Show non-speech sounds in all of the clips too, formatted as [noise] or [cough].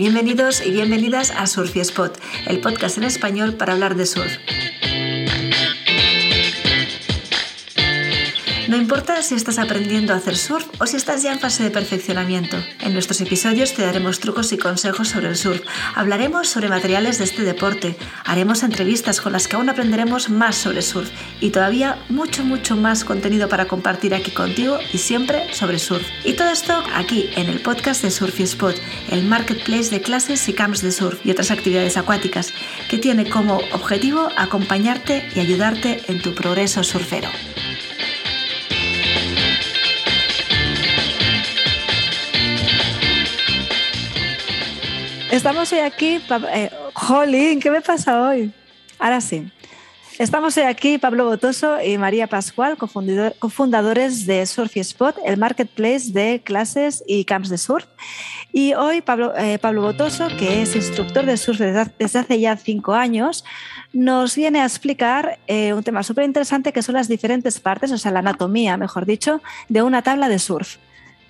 Bienvenidos y bienvenidas a Surf Spot, el podcast en español para hablar de surf. Importa si estás aprendiendo a hacer surf o si estás ya en fase de perfeccionamiento. En nuestros episodios te daremos trucos y consejos sobre el surf. Hablaremos sobre materiales de este deporte. Haremos entrevistas con las que aún aprenderemos más sobre surf. Y todavía mucho, mucho más contenido para compartir aquí contigo y siempre sobre surf. Y todo esto aquí en el podcast de Surf Spot, el marketplace de clases y camps de surf y otras actividades acuáticas, que tiene como objetivo acompañarte y ayudarte en tu progreso surfero. Estamos hoy aquí, eh, Jolín, ¿qué me pasa hoy? Ahora sí. Estamos hoy aquí Pablo Botoso y María Pascual, cofundadores de Surf Spot, el marketplace de clases y camps de surf. Y hoy Pablo, eh, Pablo Botoso, que es instructor de surf desde, hace ya cinco años, nos viene a explicar eh, un tema súper interesante que son las diferentes partes, o sea, la anatomía, mejor dicho, de una tabla de surf.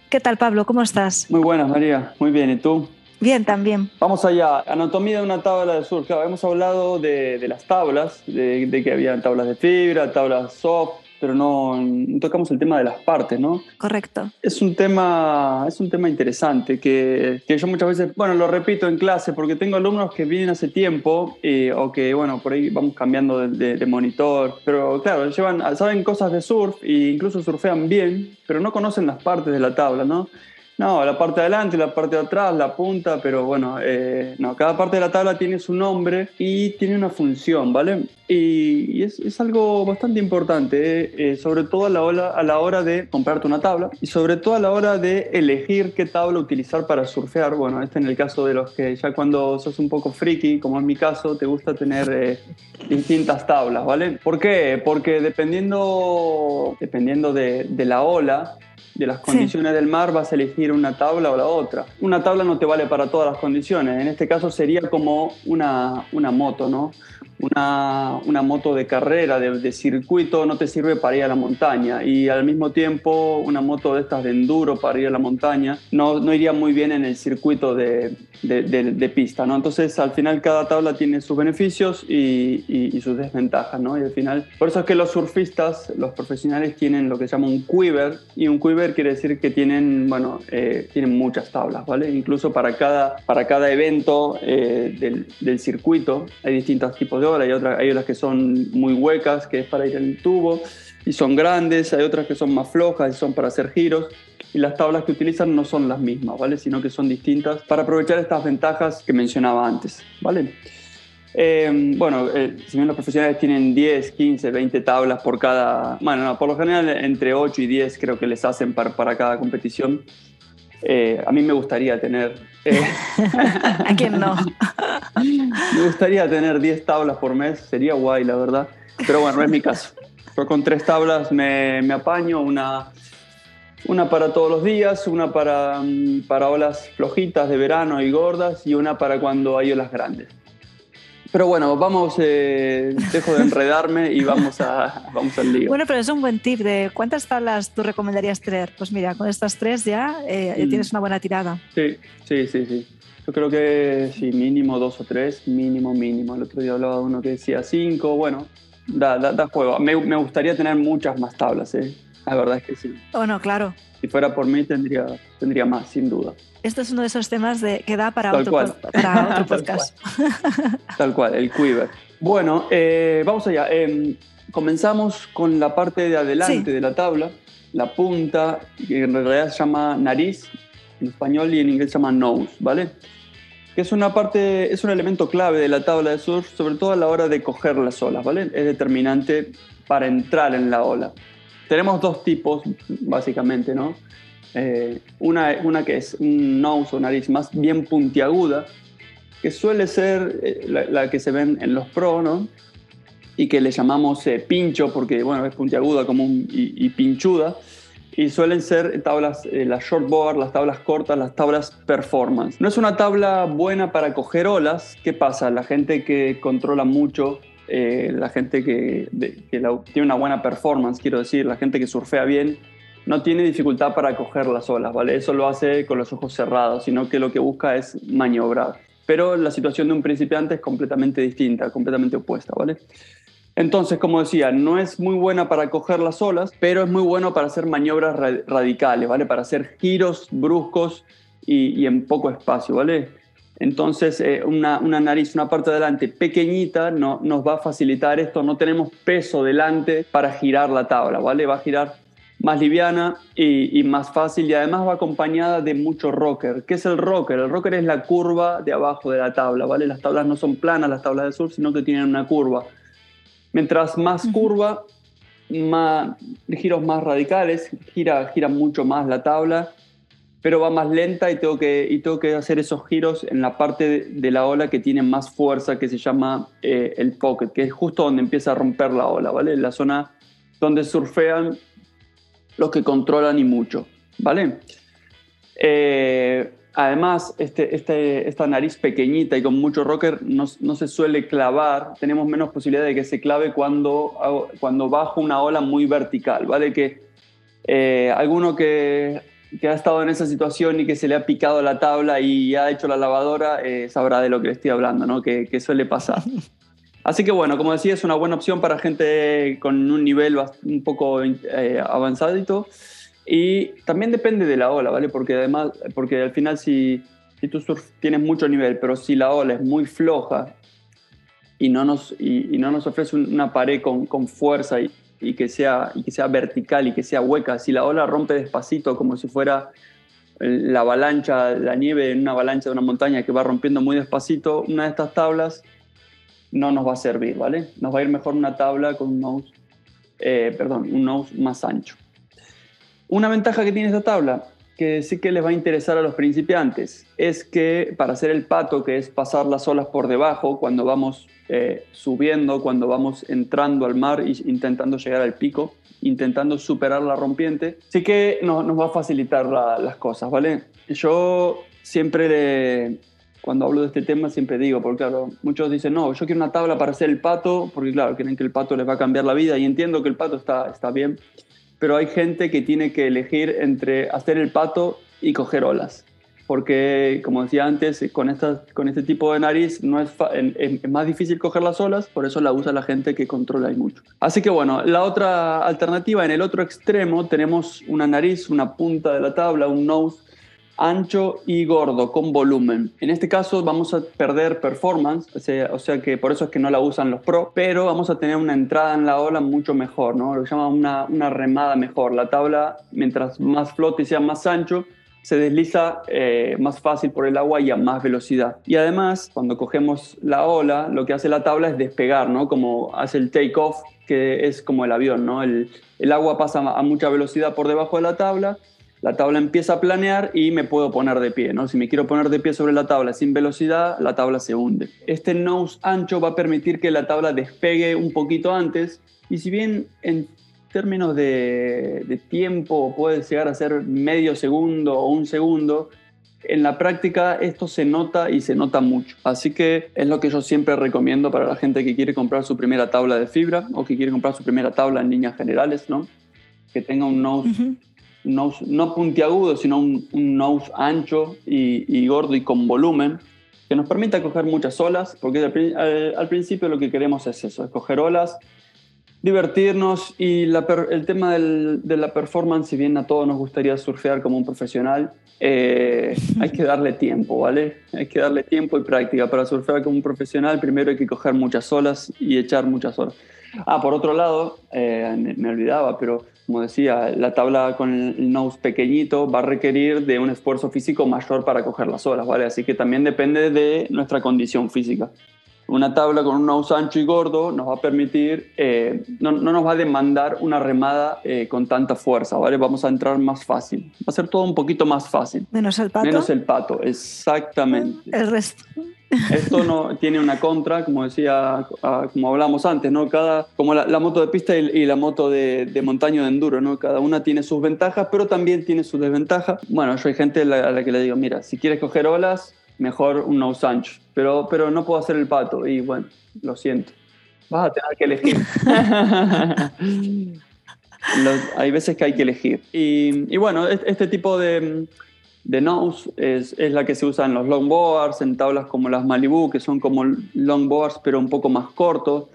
¿Qué tal, Pablo? ¿Cómo estás? Muy buenas, María. Muy bien. ¿Y tú? Bien, también. Vamos allá. Anatomía de una tabla de surf. Claro, hemos hablado de, las tablas, de, que había tablas de fibra, tablas soft, pero no, tocamos el tema de las partes, ¿no? Correcto. Es un tema, es un tema interesante que, que yo muchas veces, bueno, lo repito en clase porque tengo alumnos que vienen hace tiempo eh, o que, bueno, por ahí vamos cambiando de, de, monitor, pero claro, llevan, saben cosas de surf e incluso surfean bien, pero no conocen las partes de la tabla, ¿no? No, la parte de adelante, la parte de atrás, la punta, pero bueno, eh, no, cada parte de la tabla tiene su nombre y tiene una función, ¿vale? Y, es, algo bastante importante, eh, eh, sobre todo a la, hora, a la hora de comprarte una tabla y sobre todo a la hora de elegir qué tabla utilizar para surfear. Bueno, este en el caso de los que ya cuando sos un poco friki, como en mi caso, te gusta tener distintas tablas, ¿vale? ¿Por qué? Porque dependiendo, dependiendo de, de la ola, de las condiciones del mar vas a elegir una tabla o la otra. Una tabla no te vale para todas las condiciones, en este caso sería como una, una moto, ¿no? Una, una moto de carrera, de, circuito, no te sirve para ir a la montaña y al mismo tiempo una moto de estas de enduro para ir a la montaña no, no iría muy bien en el circuito de, de, pista, ¿no? Entonces al final cada tabla tiene sus beneficios y, y, sus desventajas, ¿no? Y al final, por eso es que los surfistas, los profesionales tienen lo que se llama un quiver y un quiver quiere decir que tienen, bueno, eh, tienen muchas tablas, ¿vale? Incluso para cada, para cada evento eh, del, del, circuito hay distintos tipos de Hay, otras, hay otras que son muy huecas, que es para ir en el tubo, y son grandes. Hay otras que son más flojas y son para hacer giros. Y las tablas que utilizan no son las mismas, ¿vale? Sino que son distintas para aprovechar estas ventajas que mencionaba antes, ¿vale? Eh, bueno, eh, si bien los profesionales tienen 10, 15, 20 tablas por cada, bueno, no, por lo general entre 8 y 10 creo que les hacen para, para cada competición. Eh, a mí me gustaría tener... [laughs] ¿A quién no? [laughs] me gustaría tener 10 tablas por mes, sería guay, la verdad. Pero bueno, no es mi caso. Yo con tres tablas me, me apaño, una, una para todos los días, una para, mm, para olas flojitas de verano y gordas y una para cuando hay olas grandes. Pero bueno, vamos, eh, dejo de enredarme y vamos, a, vamos al lío. Bueno, pero es un buen tip de cuántas tablas tú recomendarías tener. Pues mira, con estas tres ya, eh, mm. tienes una buena tirada. Sí, sí, sí, sí. Yo creo que sí, mínimo dos o tres, mínimo, mínimo. El otro día hablaba de uno que decía cinco, bueno, da, da, da juego. Me, me, gustaría tener muchas más tablas, ¿eh? La verdad es que sí. Oh, no, claro. Si fuera por mí, tendría, tendría más, sin duda. Esto es uno de esos temas de, que da para, otro, para [laughs] otro, podcast. [laughs] Tal cual. el quiver. Bueno, eh, vamos allá. Em, comenzamos con la parte de adelante de la tabla, la punta, que en realidad se llama nariz en español y en inglés se llama nose, ¿vale? Que es una parte, es un elemento clave de la tabla de surf, sobre todo a la hora de coger las olas, ¿vale? Es determinante para entrar en la ola tenemos dos tipos, básicamente, ¿no? Eh, una, una que es un nose o nariz más bien puntiaguda, que suele ser eh, la, que se ven en los pro, ¿no? Y que le llamamos eh, pincho porque, bueno, es puntiaguda como y, pinchuda. Y suelen ser tablas, las shortboard, las tablas cortas, las tablas performance. No es una tabla buena para coger olas. ¿Qué pasa? La gente que controla mucho eh, la gente que, tiene una buena performance, quiero decir, la gente que surfea bien, no tiene dificultad para coger las olas, ¿vale? Eso lo hace con los ojos cerrados, sino que lo que busca es maniobrar. Pero la situación de un principiante es completamente distinta, completamente opuesta, ¿vale? Entonces, como decía, no es muy buena para coger las olas, pero es muy bueno para hacer maniobras radicales, ¿vale? Para hacer giros bruscos y, en poco espacio, ¿vale? Entonces, eh, una, nariz, una parte de adelante pequeñita no, nos va a facilitar esto. No tenemos peso delante para girar la tabla, ¿vale? Va a girar más liviana y, más fácil y además va acompañada de mucho rocker. ¿Qué es el rocker? El rocker es la curva de abajo de la tabla, ¿vale? Las tablas no son planas, las tablas de surf, sino que tienen una curva. Mientras más curva, más giros más radicales, gira, gira mucho más la tabla, pero va más lenta y tengo que, y tengo que hacer esos giros en la parte de, la ola que tiene más fuerza, que se llama eh, el pocket, que es justo donde empieza a romper la ola, ¿vale? La zona donde surfean los que controlan y mucho, ¿vale? Eh, además, este, este, esta nariz pequeñita y con mucho rocker no, se suele clavar, tenemos menos posibilidad de que se clave cuando, cuando bajo una ola muy vertical, ¿vale? Que eh, alguno que, que, ha estado en esa situación y que se le ha picado la tabla y ha hecho la lavadora eh, sabrá de lo que le estoy hablando, ¿no? Que, que suele pasar. [laughs] Así que bueno, como decía, es una buena opción para gente con un nivel un poco eh, avanzadito. Y también depende de la ola, ¿vale? Porque además, porque al final si, si tú surf tienes mucho nivel, pero si la ola es muy floja y no nos, y, no nos ofrece una pared con, con fuerza y, y, que sea, y que sea vertical y que sea hueca, si la ola rompe despacito como si fuera la avalancha, la nieve en una avalancha de una montaña que va rompiendo muy despacito, una de estas tablas no nos va a servir, ¿vale? Nos va a ir mejor una tabla con un nose, eh, perdón, un nose más ancho. Una ventaja que tiene esta tabla, que sí que les va a interesar a los principiantes, es que para hacer el pato, que es pasar las olas por debajo cuando vamos eh, subiendo, cuando vamos entrando al mar e intentando llegar al pico, intentando superar la rompiente, sí que nos va a facilitar las cosas, ¿vale? Yo siempre cuando hablo de este tema siempre digo, porque claro, muchos dicen, no, yo quiero una tabla para hacer el pato, porque claro, creen que el pato les va a cambiar la vida y entiendo que el pato está, está bien, pero hay gente que tiene que elegir entre hacer el pato y coger olas. Porque, como decía antes, con, esta, con este tipo de nariz no es, es, más difícil coger las olas, por eso la usa la gente que controla y mucho. Así que bueno, la otra alternativa, en el otro extremo tenemos una nariz, una punta de la tabla, un nose, ancho y gordo, con volumen. En este caso vamos a perder performance, o sea, que por eso es que no la usan los pro, pero vamos a tener una entrada en la ola mucho mejor, ¿no? Lo que llama una, remada mejor. La tabla, mientras más flote y sea más ancho, se desliza eh, más fácil por el agua y a más velocidad. Y además, cuando cogemos la ola, lo que hace la tabla es despegar, ¿no? Como hace el take-off, que es como el avión, ¿no? El agua pasa a mucha velocidad por debajo de la tabla la tabla empieza a planear y me puedo poner de pie. ¿no? Si me quiero poner de pie sobre la tabla sin velocidad, la tabla se hunde. Este nose ancho va a permitir que la tabla despegue un poquito antes y si bien en términos de, tiempo puede llegar a ser medio segundo o un segundo, en la práctica esto se nota y se nota mucho. Así que es lo que yo siempre recomiendo para la gente que quiere comprar su primera tabla de fibra o que quiere comprar su primera tabla en líneas generales, ¿no? Que tenga un nose no puntiagudo, sino un, nose ancho y, gordo y con volumen, que nos permita coger muchas olas, porque al, principio lo que queremos es eso, es coger olas, divertirnos y el tema de la performance, si bien a todos nos gustaría surfear como un profesional, eh, hay que darle tiempo, ¿vale? Hay que darle tiempo y práctica. Para surfear como un profesional, primero hay que coger muchas olas y echar muchas horas. Ah, por otro lado, eh, me olvidaba, pero como decía, la tabla con el nose pequeñito va a requerir de un esfuerzo físico mayor para coger las olas, ¿vale? Así que también depende de nuestra condición física. Una tabla con un nose ancho y gordo nos va a permitir, eh, no, no, nos va a demandar una remada eh, con tanta fuerza, ¿vale? Vamos a entrar más fácil. Va a ser todo un poquito más fácil. Menos el pato. Menos el pato, exactamente. El resto. [laughs] Esto no tiene una contra, como decía, ah, como hablamos antes, ¿no? Cada, como la, moto de pista y, la moto de, de, montaña de enduro, ¿no? Cada una tiene sus ventajas, pero también tiene sus desventajas. Bueno, yo hay gente a la, que le digo, mira, si quieres coger olas, mejor un no ancho, pero, pero no puedo hacer el pato y bueno, lo siento. Vas a tener que elegir. [laughs] hay veces que hay que elegir. Y, bueno, este tipo de, de nose es, es, la que se usa en los longboards, en tablas como las Malibu, que son como longboards pero un poco más cortos,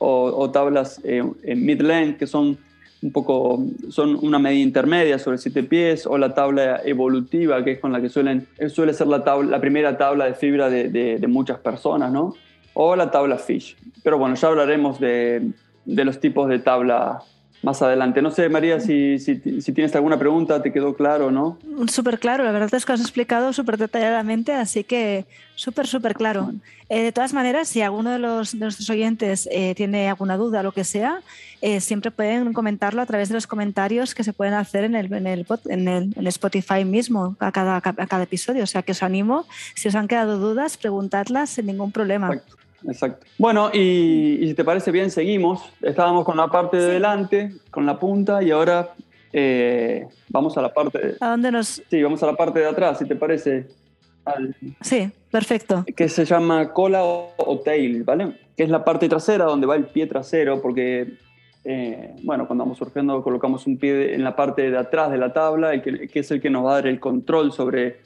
o, tablas eh, en mid-length, que son un poco, son una medida intermedia sobre siete pies, o la tabla evolutiva, que es con la que suelen, suele ser la, tabla, la primera tabla de fibra de, de, de muchas personas, ¿no? O la tabla fish. Pero bueno, ya hablaremos de, de los tipos de tabla más adelante. No sé, María, si, si, tienes alguna pregunta, ¿te quedó claro no? Súper claro, la verdad es que has explicado súper detalladamente, así que súper, súper claro. Eh, de todas maneras, si alguno de, los, de nuestros oyentes eh, tiene alguna duda o lo que sea, eh, siempre pueden comentarlo a través de los comentarios que se pueden hacer en el, en el, en el, Spotify mismo a cada, a cada episodio. O sea que os animo, si os han quedado dudas, preguntadlas sin ningún problema exacto. Bueno, y, si te parece bien, seguimos. Estábamos con la parte de delante, con la punta, y ahora eh, vamos a la parte... ¿A dónde nos...? Sí, vamos a la parte de atrás, si te parece. Sí, perfecto. Que se llama cola o, tail, ¿vale? Que es la parte trasera donde va el pie trasero, porque, eh, bueno, cuando vamos surfeando colocamos un pie en la parte de atrás de la tabla, y que, es el que nos va a dar el control sobre,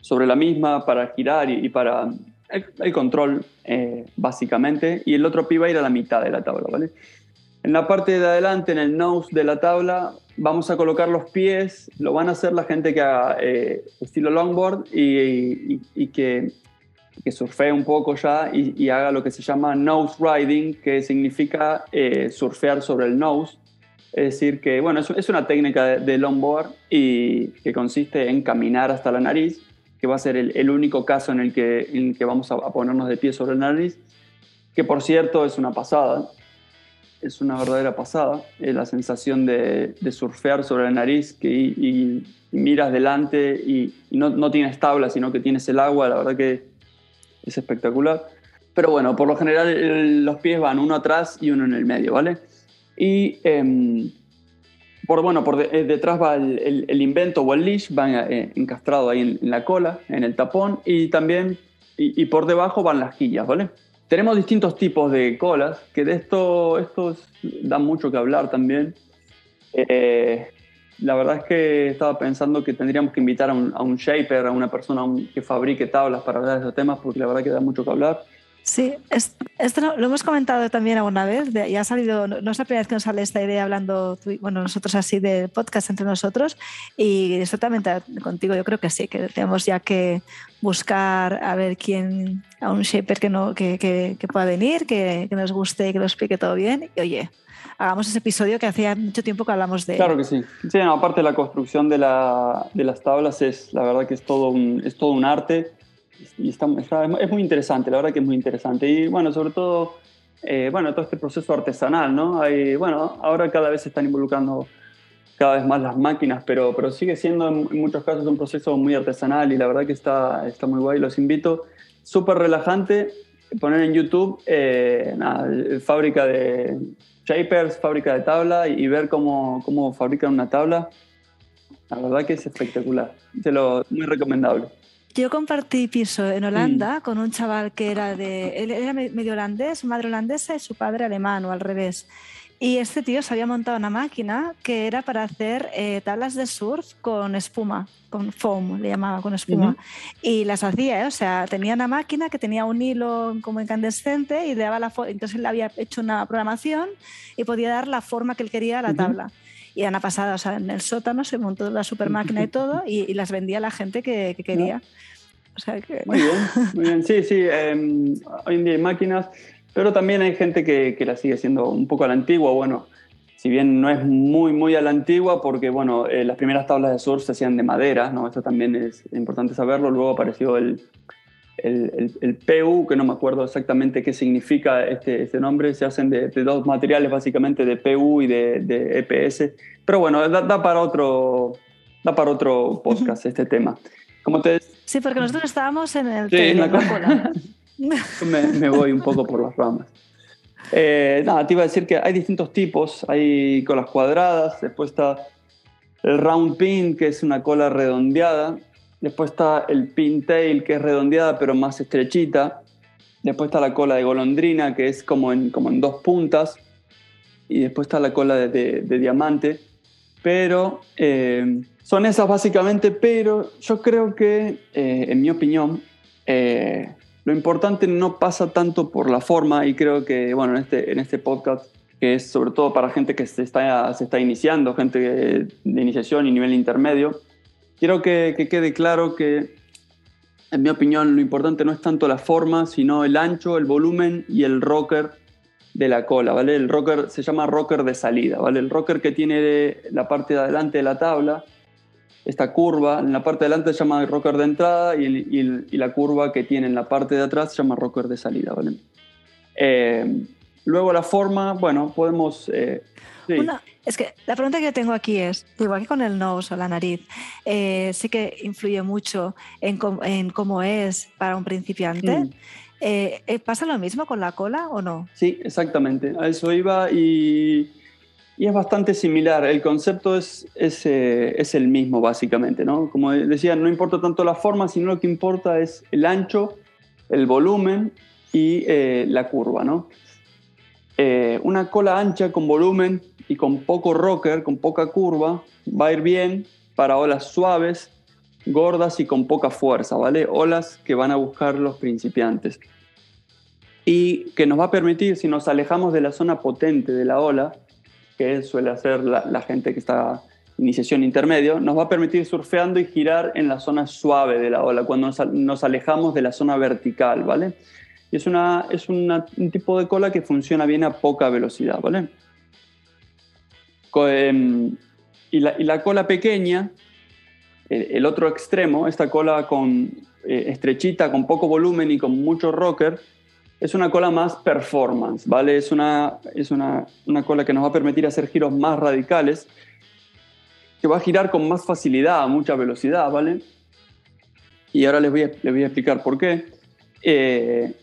sobre la misma para girar y para el, control, eh, básicamente, y el otro pie va a ir a la mitad de la tabla, ¿vale? En la parte de adelante, en el nose de la tabla, vamos a colocar los pies, lo van a hacer la gente que haga eh, estilo longboard y, que, que surfee un poco ya y, haga lo que se llama nose riding, que significa eh, surfear sobre el nose. Es decir, que bueno, es, es una técnica de, de, longboard y que consiste en caminar hasta la nariz que va a ser el, único caso en el, que, en que vamos a, ponernos de pie sobre la nariz, que por cierto es una pasada, es una verdadera pasada, es la sensación de, surfear sobre la nariz que, y, miras delante y, no, no, tienes tabla, sino que tienes el agua, la verdad que es espectacular. Pero bueno, por lo general los pies van uno atrás y uno en el medio, ¿vale? Y em, por, bueno, por eh, detrás va el, invento o el leash, van eh, encastrado ahí en, la cola, en el tapón, y también, y, por debajo van las quillas, ¿vale? Tenemos distintos tipos de colas, que de esto, estos dan mucho que hablar también. Eh, la verdad es que estaba pensando que tendríamos que invitar a un, shaper, a una persona que fabrique tablas para hablar de esos temas, porque la verdad que da mucho que hablar. Sí, esto lo, hemos comentado también alguna vez, ya ha salido, no, es la primera vez que nos sale esta idea hablando, bueno, nosotros así de podcast entre nosotros, y exactamente contigo yo creo que sí, que tenemos ya que buscar a ver quién, a un shaper que, no, que, que, pueda venir, que, que, nos guste que lo explique todo bien, y oye, hagamos ese episodio que hacía mucho tiempo que hablamos de Claro que sí. Sí, aparte la construcción de, la, de las tablas es, la verdad que es todo un, es todo un arte y está, es muy interesante, la verdad que es muy interesante. Y bueno, sobre todo, eh, bueno, todo este proceso artesanal, ¿no? Hay, bueno, ahora cada vez se están involucrando cada vez más las máquinas, pero, pero sigue siendo en, muchos casos un proceso muy artesanal y la verdad que está, está muy guay. Los invito, súper relajante, poner en YouTube eh, fábrica de shapers, fábrica de tabla y, ver cómo, cómo fabrican una tabla. La verdad que es espectacular, te lo muy recomendable. Yo compartí piso en Holanda con un chaval que era de. Él era medio holandés, madre holandesa y su padre alemán o al revés. Y este tío se había montado una máquina que era para hacer eh, tablas de surf con espuma, con foam, le llamaba, con espuma. Y las hacía, ¿eh? o sea, tenía una máquina que tenía un hilo como incandescente y le daba la Entonces él había hecho una programación y podía dar la forma que él quería a la tabla. Y Ana Pasada, o sea, en el sótano se montó la super máquina y todo y, las vendía a la gente que, quería. O sea que... Muy bien, muy bien. Sí, sí, em, hoy en día hay máquinas, pero también hay gente que, que la sigue siendo un poco a la antigua. Bueno, si bien no es muy, muy a la antigua, porque bueno, eh, las primeras tablas de surf se hacían de madera, ¿no? Esto también es importante saberlo. Luego apareció el, el, el, PU, que no me acuerdo exactamente qué significa este, este nombre, se hacen de, dos materiales básicamente, de PU y de, de EPS. Pero bueno, da, para otro, da para otro podcast este tema. Como te... Sí, porque nosotros estábamos en el... Sí, en la me, me, voy un poco por las ramas. Eh, nada, te iba a decir que hay distintos tipos, hay colas cuadradas, después está el round pin, que es una cola redondeada, Después está el pintail, que es redondeada pero más estrechita. Después está la cola de golondrina, que es como en, como en dos puntas. y después está la cola de, diamante. Pero eh, son esas básicamente, pero yo creo que, eh, en mi opinión, lo importante no pasa tanto por la forma y creo que, bueno, en este, en este podcast, que es sobre todo para gente que se está, se está iniciando, gente de iniciación y nivel intermedio, quiero que, que quede claro que, en mi opinión, lo importante no es tanto la forma, sino el ancho, el volumen y el rocker de la cola, ¿vale? El rocker se llama rocker de salida, ¿vale? El rocker que tiene la parte de adelante de la tabla esta curva en la parte de delante se llama rocker de entrada y, la curva que tiene en la parte de atrás se llama rocker de salida. ¿vale? Eh, luego la forma, bueno, podemos... Eh, es que la pregunta que tengo aquí es, igual que con el nose o la nariz, eh, sí que influye mucho en, cómo es para un principiante. Mm. ¿Pasa lo mismo con la cola o no? Sí, exactamente. A eso iba y y es bastante similar, el concepto es, es, eh, es, el mismo básicamente, ¿no? Como decía, no importa tanto la forma, sino lo que importa es el ancho, el volumen y eh, la curva, ¿no? Eh, una cola ancha con volumen y con poco rocker, con poca curva, va a ir bien para olas suaves, gordas y con poca fuerza, ¿vale? Olas que van a buscar los principiantes. Y que nos va a permitir, si nos alejamos de la zona potente de la ola, que suele hacer la, gente que está iniciación intermedio, nos va a permitir surfeando y girar en la zona suave de la ola, cuando nos, alejamos de la zona vertical, ¿vale? Y es, una, es un tipo de cola que funciona bien a poca velocidad, ¿vale? Em, y, la, cola pequeña, el, otro extremo, esta cola con eh, estrechita, con poco volumen y con mucho rocker, es una cola más performance, ¿vale? Es una, es una, cola que nos va a permitir hacer giros más radicales, que va a girar con más facilidad, a mucha velocidad, ¿vale? Y ahora les voy a, les voy a explicar por qué. Eh,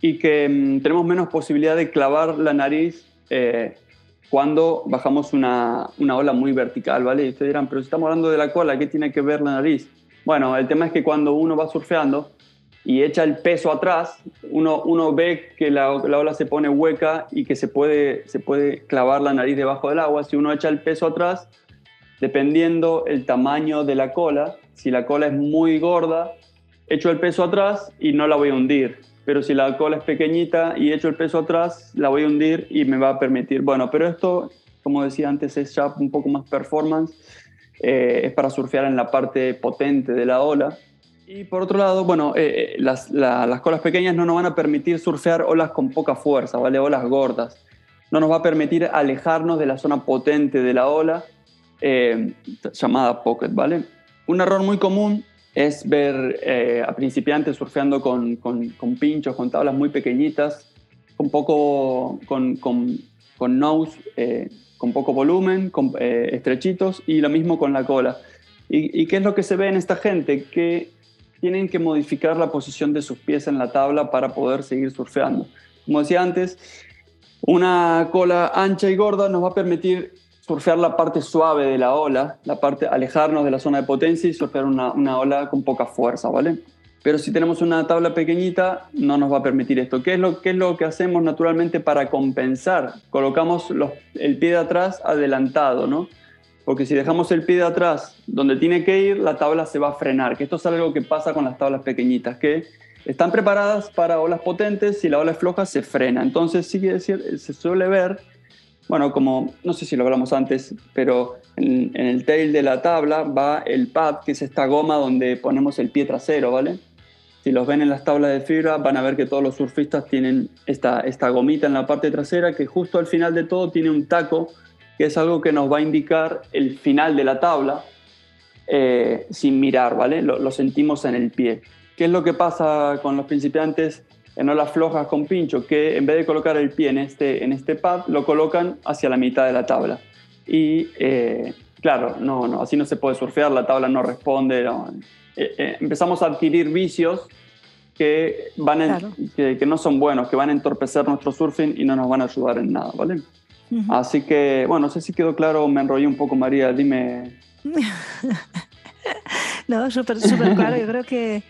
y que mm, tenemos menos posibilidad de clavar la nariz eh, cuando bajamos una, una, ola muy vertical, ¿vale? Y ustedes dirán, pero si estamos hablando de la cola, ¿qué tiene que ver la nariz? Bueno, el tema es que cuando uno va surfeando, y echa el peso atrás, uno, uno ve que la, la, ola se pone hueca y que se puede, se puede clavar la nariz debajo del agua. Si uno echa el peso atrás, dependiendo el tamaño de la cola, si la cola es muy gorda, echo el peso atrás y no la voy a hundir. Pero si la cola es pequeñita y echo el peso atrás, la voy a hundir y me va a permitir. Bueno, pero esto, como decía antes, es ya un poco más performance. Eh, es para surfear en la parte potente de la ola y por otro lado, bueno, eh, eh, las, colas pequeñas no nos van a permitir surfear olas con poca fuerza, ¿vale? Olas gordas. No nos va a permitir alejarnos de la zona potente de la ola, llamada pocket, ¿vale? Un error muy común es ver a principiantes surfeando con, con, pinchos, con tablas muy pequeñitas, con poco, con, con, nose, con poco volumen, con estrechitos, y lo mismo con la cola. ¿Y, ¿Y qué es lo que se ve en esta gente? Que tienen que modificar la posición de sus pies en la tabla para poder seguir surfeando. Como decía antes, una cola ancha y gorda nos va a permitir surfear la parte suave de la ola, la parte alejarnos de la zona de potencia y surfear una, una ola con poca fuerza, ¿vale? Pero si tenemos una tabla pequeñita, no nos va a permitir esto. ¿Qué es lo, qué es lo que hacemos naturalmente para compensar? Colocamos el pie de atrás adelantado, ¿no? porque si dejamos el pie de atrás donde tiene que ir, la tabla se va a frenar, que esto es algo que pasa con las tablas pequeñitas, que están preparadas para olas potentes, si la ola es floja se frena. Entonces sí que se suele ver, bueno, como no sé si lo hablamos antes, pero en, el tail de la tabla va el pad, que es esta goma donde ponemos el pie trasero, ¿vale? Si los ven en las tablas de fibra, van a ver que todos los surfistas tienen esta, esta gomita en la parte trasera, que justo al final de todo tiene un taco que es algo que nos va a indicar el final de la tabla eh, sin mirar, ¿vale? Lo, sentimos en el pie. ¿Qué es lo que pasa con los principiantes en olas flojas con pincho? Que en vez de colocar el pie en este, en este pad, lo colocan hacia la mitad de la tabla. Y eh, claro, no, no, así no se puede surfear, la tabla no responde. Eh, empezamos a adquirir vicios que, van que, que, no son buenos, que van a entorpecer nuestro surfing y no nos van a ayudar en nada, ¿vale? Así que, bueno, no sé si quedó claro, me enrollé un poco, María, dime. [laughs] no, súper, súper claro. Yo creo que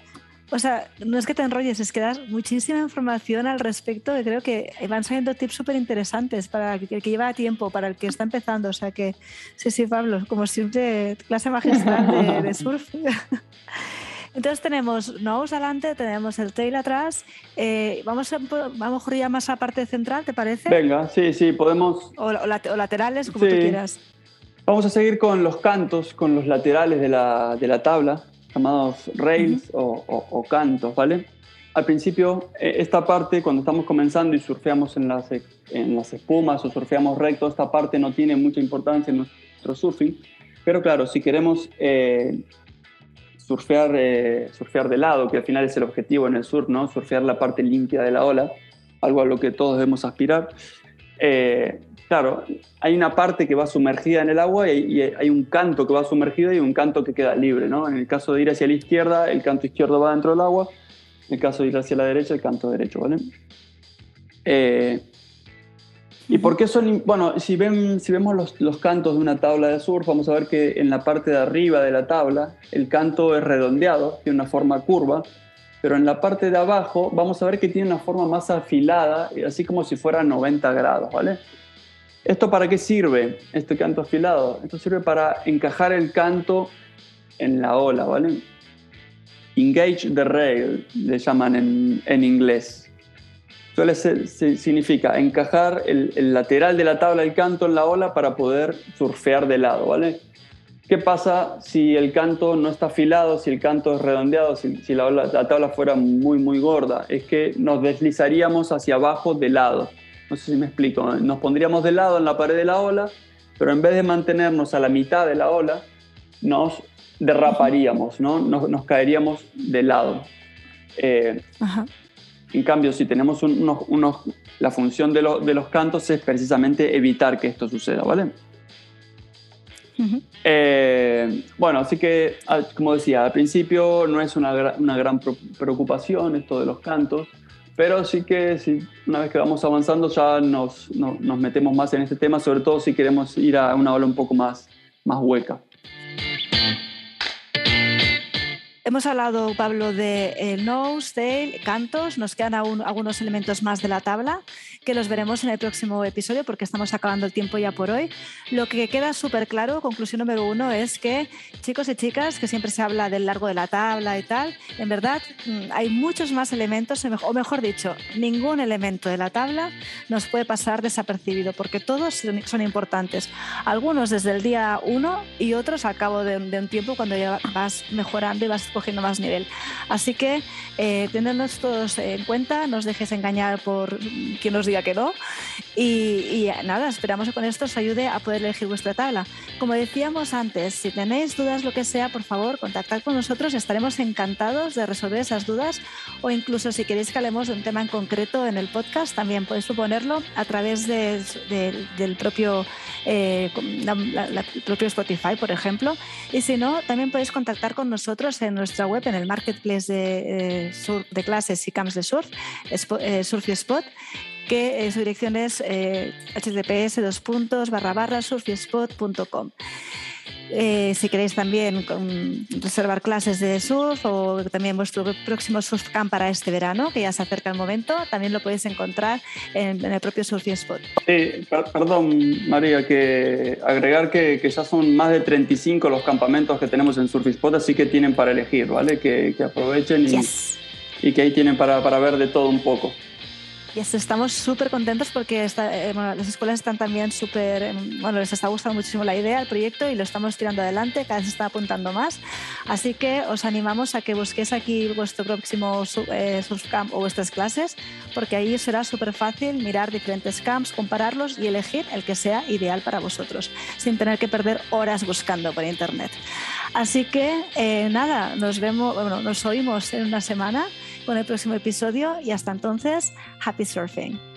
O sea, no es que te enrolles, es que das muchísima información al respecto y creo que van saliendo tips súper interesantes para el que lleva tiempo, para el que está empezando. O sea que, sí, sí, Pablo, como siempre, clase magistral de, surf. [laughs] Entonces tenemos nose adelante, tenemos el tail atrás. Eh, vamos, a, vamos a ya más a la parte central, ¿te parece? Venga, sí, sí, podemos. O, laterales, como tú quieras. Vamos a seguir con los cantos, con los laterales de la, de la tabla llamados rails o, cantos, ¿vale? Al principio, eh, esta parte, cuando estamos comenzando y surfeamos en las, en las espumas o surfeamos recto, esta parte no tiene mucha importancia en nuestro surfing. Pero claro, si queremos eh, surfear, eh, surfear de lado, que al final es el objetivo en el surf, ¿no? Surfear la parte limpia de la ola, algo a lo que todos debemos aspirar. Claro, hay una parte que va sumergida en el agua y, hay un canto que va sumergido y un canto que queda libre, ¿no? En el caso de ir hacia la izquierda, el canto izquierdo va dentro del agua. En el caso de ir hacia la derecha, el canto derecho, ¿vale? Eh, ¿Y por qué son...? Bueno, si, ven, si vemos los, los, cantos de una tabla de surf, vamos a ver que en la parte de arriba de la tabla el canto es redondeado, tiene una forma curva, pero en la parte de abajo vamos a ver que tiene una forma más afilada, así como si fuera 90 grados, ¿vale? ¿Esto para qué sirve, este canto afilado? Esto sirve para encajar el canto en la ola, ¿vale? Engage the rail, le llaman en, en inglés. Suele significa encajar el, lateral de la tabla del canto en la ola para poder surfear de lado, ¿vale? ¿Qué pasa si el canto no está afilado, si el canto es redondeado, si, la, la tabla fuera muy, muy gorda? Es que nos deslizaríamos hacia abajo de lado no sé si me explico. Nos pondríamos de lado en la pared de la ola, pero en vez de mantenernos a la mitad de la ola, nos derraparíamos, ¿no? Nos, caeríamos de lado. Eh, en cambio, si tenemos unos, la función de, los cantos es precisamente evitar que esto suceda, ¿vale? Eh, bueno, así que, ah, como decía, al principio no es una, una gran preocupación esto de los cantos, pero sí que sí, una vez que vamos avanzando ya nos, nos, metemos más en este tema, sobre todo si queremos ir a una ola un poco más, más hueca. Hemos hablado, Pablo, de eh, nose, tail, cantos. Nos quedan aún algunos elementos más de la tabla que los veremos en el próximo episodio porque estamos acabando el tiempo ya por hoy. Lo que queda súper claro, conclusión número uno, es que chicos y chicas, que siempre se habla del largo de la tabla y tal, en verdad mm, hay muchos más elementos, o mejor dicho, ningún elemento de la tabla nos puede pasar desapercibido porque todos son importantes. Algunos desde el día uno y otros al cabo de, un tiempo cuando ya vas mejorando y vas cogiendo más nivel. Así que eh, todos en cuenta, no os dejes engañar por quien os diga que no. Y, nada, esperamos que con esto os ayude a poder elegir vuestra tabla. Como decíamos antes, si tenéis dudas, lo que sea, por favor, contactad con nosotros, estaremos encantados de resolver esas dudas o incluso si queréis que hablemos de un tema en concreto en el podcast, también podéis proponerlo a través del propio, eh, propio Spotify, por ejemplo. Y si no, también podéis contactar con nosotros en nuestra web, en el marketplace de, eh, de clases y camps de surf, eh, Surf y Spot que eh, su dirección es eh, https dos puntos barra barra surfiespot.com. Eh, si queréis también reservar clases de surf o también vuestro próximo surf camp para este verano, que ya se acerca el momento, también lo podéis encontrar en, el propio Surfiespot. Sí, perdón, María, que agregar que, que, ya son más de 35 los campamentos que tenemos en Surfiespot, así que tienen para elegir, ¿vale? Que, que aprovechen y, y, que ahí tienen para, para ver de todo un poco. Y estamos súper contentos porque eh, las escuelas están también súper, em, bueno, les está gustando muchísimo la idea, el proyecto y lo estamos tirando adelante, cada vez se está apuntando más. Así que os animamos a que busquéis aquí vuestro próximo eh, surfcamp o vuestras clases, porque ahí será súper fácil mirar diferentes camps, compararlos y elegir el que sea ideal para vosotros, sin tener que perder horas buscando por internet. Así que eh, nada, nos vemos, bueno, nos oímos en una semana con el próximo episodio y hasta entonces, happy surfing.